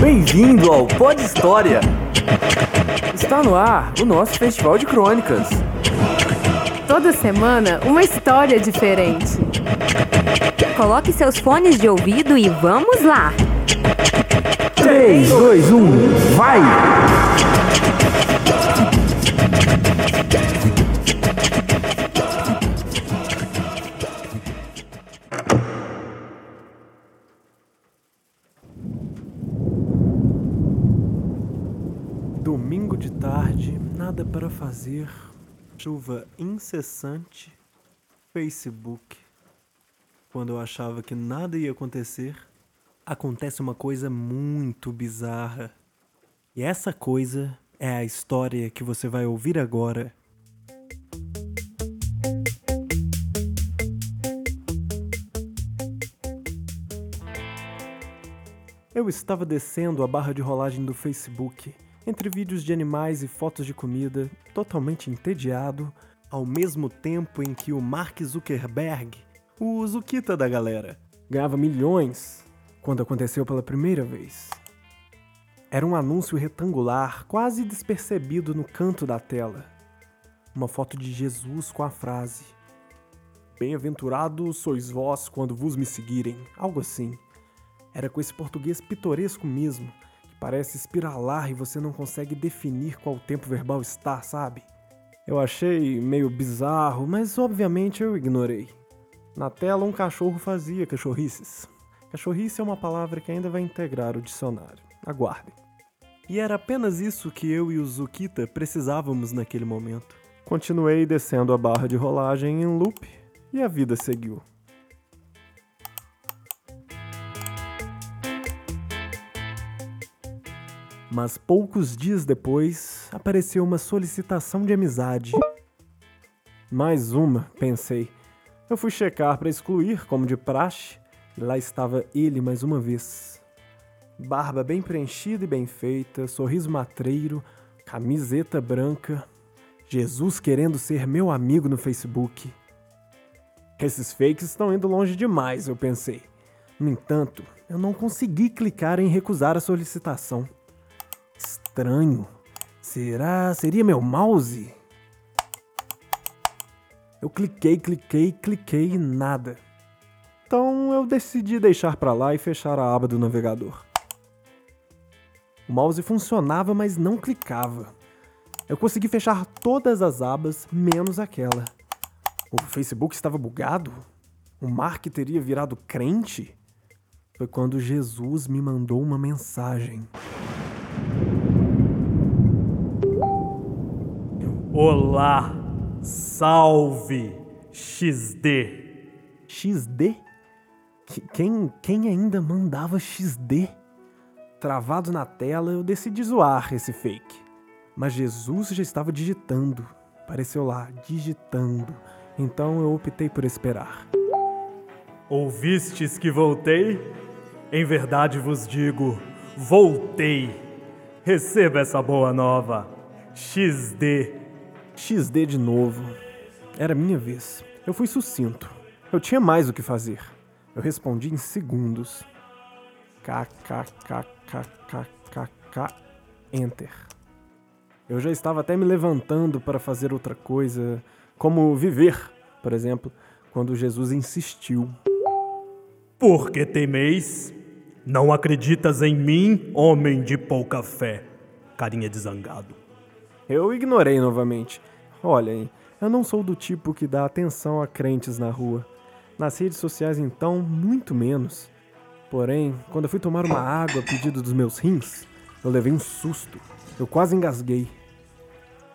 Bem-vindo ao Pod História. Está no ar o nosso festival de crônicas. Toda semana, uma história diferente. Coloque seus fones de ouvido e vamos lá! 3, 2, 1, vai! Fazer, chuva incessante, Facebook. Quando eu achava que nada ia acontecer, acontece uma coisa muito bizarra. E essa coisa é a história que você vai ouvir agora. Eu estava descendo a barra de rolagem do Facebook, entre vídeos de animais e fotos de comida, totalmente entediado, ao mesmo tempo em que o Mark Zuckerberg, o Zuquita da galera, ganhava milhões quando aconteceu pela primeira vez. Era um anúncio retangular, quase despercebido no canto da tela. Uma foto de Jesus com a frase: Bem-aventurados sois vós quando vos me seguirem, algo assim. Era com esse português pitoresco mesmo, parece espiralar e você não consegue definir qual tempo verbal está, sabe? Eu achei meio bizarro, mas obviamente eu ignorei. Na tela, um cachorro fazia cachorrices. Cachorrice é uma palavra que ainda vai integrar o dicionário. Aguardem. E era apenas isso que eu e o Zukita precisávamos naquele momento. Continuei descendo a barra de rolagem em loop e a vida seguiu. Mas poucos dias depois, apareceu uma solicitação de amizade. Mais uma, pensei. Eu fui checar para excluir, como de praxe, e lá estava ele mais uma vez. Barba bem preenchida e bem feita, sorriso matreiro, camiseta branca, Jesus querendo ser meu amigo no Facebook. Esses fakes estão indo longe demais, eu pensei. No entanto, eu não consegui clicar em recusar a solicitação. Estranho. Será? Seria meu mouse? Eu cliquei, cliquei, cliquei e nada. Então eu decidi deixar para lá e fechar a aba do navegador. O mouse funcionava, mas não clicava. Eu consegui fechar todas as abas, menos aquela. O Facebook estava bugado? O Mark teria virado crente? Foi quando Jesus me mandou uma mensagem. Olá, salve, XD. XD? Quem, quem ainda mandava XD? Travado na tela, eu decidi zoar esse fake. Mas Jesus já estava digitando. Apareceu lá, digitando. Então eu optei por esperar. Ouvistes que voltei? Em verdade vos digo, voltei. Receba essa boa nova. XD. XD de novo. Era minha vez. Eu fui sucinto. Eu tinha mais o que fazer. Eu respondi em segundos. KKKKKK Enter. Eu já estava até me levantando para fazer outra coisa, como viver, por exemplo, quando Jesus insistiu. Por que temeis? Não acreditas em mim, homem de pouca fé? Carinha de zangado. Eu ignorei novamente. Olhem, eu não sou do tipo que dá atenção a crentes na rua. Nas redes sociais, então, muito menos. Porém, quando eu fui tomar uma água a pedido dos meus rins, eu levei um susto. Eu quase engasguei.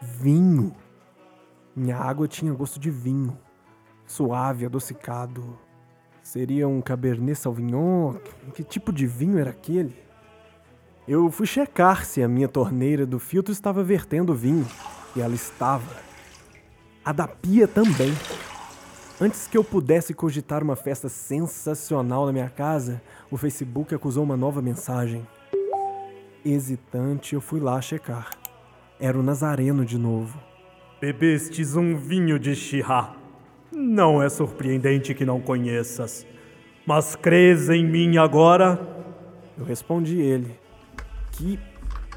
Vinho. Minha água tinha gosto de vinho. Suave, adocicado. Seria um Cabernet Sauvignon? Que tipo de vinho era aquele? Eu fui checar se a minha torneira do filtro estava vertendo vinho. E ela estava. A da pia também. Antes que eu pudesse cogitar uma festa sensacional na minha casa, o Facebook acusou uma nova mensagem. Hesitante, eu fui lá checar. Era o Nazareno de novo. Bebestes um vinho de Shihá. Não é surpreendente que não conheças. Mas crês em mim agora? Eu respondi ele. Que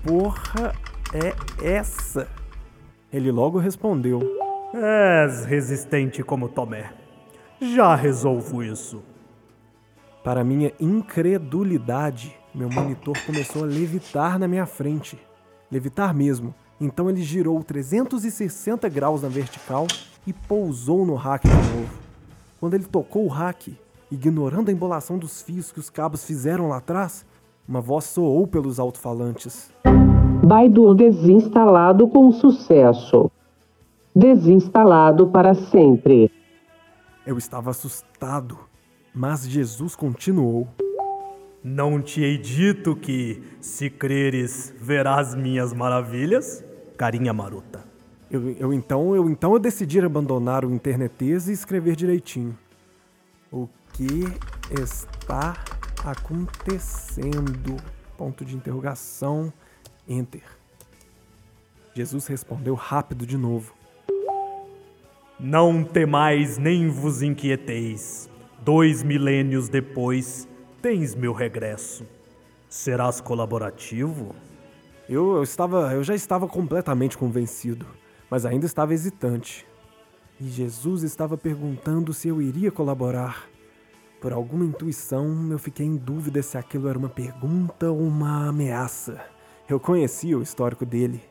porra é essa? Ele logo respondeu: És resistente como Tomé. Já resolvo isso. Para minha incredulidade, meu monitor começou a levitar na minha frente. Levitar mesmo. Então ele girou 360 graus na vertical e pousou no hack de novo. Quando ele tocou o hack, ignorando a embolação dos fios que os cabos fizeram lá atrás, uma voz soou pelos alto-falantes. Baidu desinstalado com sucesso. Desinstalado para sempre. Eu estava assustado, mas Jesus continuou. Não te hei dito que, se creres, verás minhas maravilhas? Carinha maruta. Eu, eu então eu então eu decidi abandonar o internetês e escrever direitinho. O que está acontecendo? Ponto de interrogação. Enter. Jesus respondeu rápido de novo. Não temais nem vos inquieteis. Dois milênios depois, tens meu regresso. Serás colaborativo? Eu, eu estava, eu já estava completamente convencido, mas ainda estava hesitante. E Jesus estava perguntando se eu iria colaborar. Por alguma intuição, eu fiquei em dúvida se aquilo era uma pergunta ou uma ameaça. Eu conhecia o histórico dele.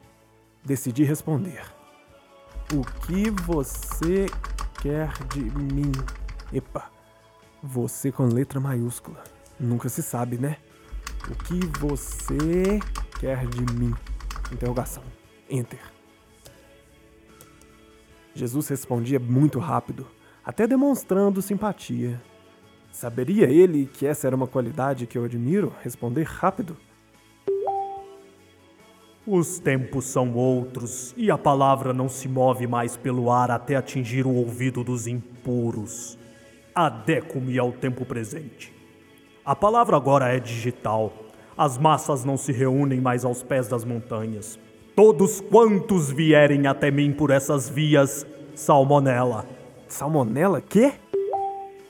Decidi responder. O que você quer de mim? Epa, você com letra maiúscula. Nunca se sabe, né? O que você quer de mim? Interrogação. Enter. Jesus respondia muito rápido, até demonstrando simpatia. Saberia ele que essa era uma qualidade que eu admiro? Responder rápido? Os tempos são outros e a palavra não se move mais pelo ar até atingir o ouvido dos impuros. Adeco-me ao tempo presente. A palavra agora é digital. As massas não se reúnem mais aos pés das montanhas. Todos quantos vierem até mim por essas vias, salmonela. Salmonela? Quê?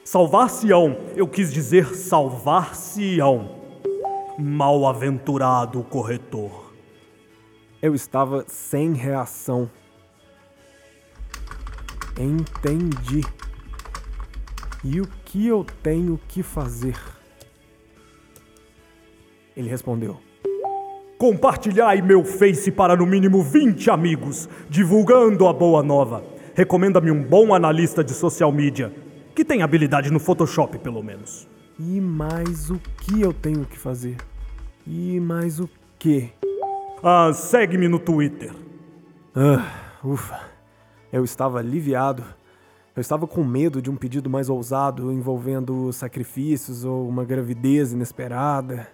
Salvar-se-ão, eu quis dizer salvar-se-ão. Mal-aventurado corretor. Eu estava sem reação. Entendi. E o que eu tenho que fazer? Ele respondeu: Compartilhai meu Face para no mínimo 20 amigos, divulgando a boa nova. Recomenda-me um bom analista de social media, que tem habilidade no Photoshop, pelo menos. E mais o que eu tenho que fazer? E mais o que? Ah, segue-me no Twitter. Ah, ufa. Eu estava aliviado. Eu estava com medo de um pedido mais ousado envolvendo sacrifícios ou uma gravidez inesperada.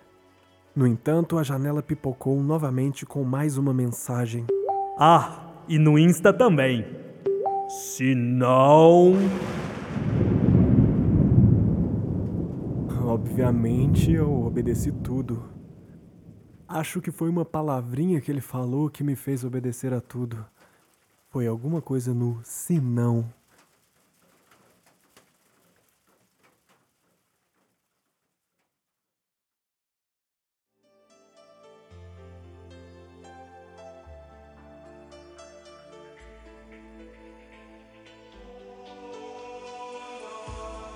No entanto, a janela pipocou novamente com mais uma mensagem. Ah, e no Insta também. Se não. Obviamente, eu obedeci tudo. Acho que foi uma palavrinha que ele falou que me fez obedecer a tudo. Foi alguma coisa no se não.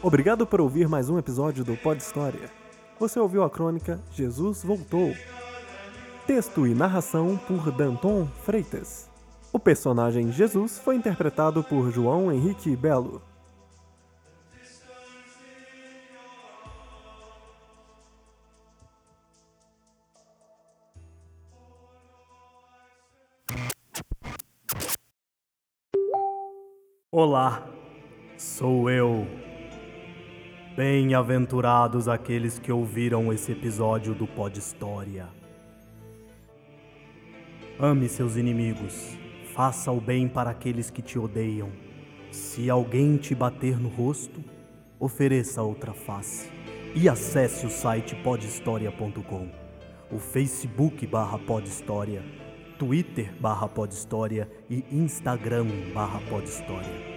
Obrigado por ouvir mais um episódio do Pod História. Você ouviu a crônica Jesus Voltou. Texto e narração por Danton Freitas. O personagem Jesus foi interpretado por João Henrique Belo. Olá, sou eu. Bem-aventurados aqueles que ouviram esse episódio do Pod História. Ame seus inimigos, faça o bem para aqueles que te odeiam. Se alguém te bater no rosto, ofereça outra face. E acesse o site podhistoria.com, o Facebook barra Podhistória, Twitter barra Podhistória e Instagram barra Podhistória.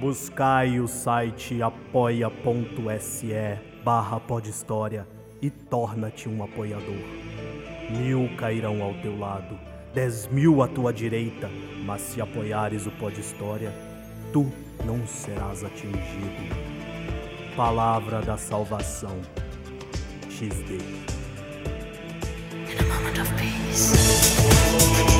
Buscai o site apoia.se barra podhistória e torna-te um apoiador. Mil cairão ao teu lado, dez mil à tua direita, mas se apoiares o pó de história, tu não serás atingido. Palavra da salvação. XD. In a moment of peace.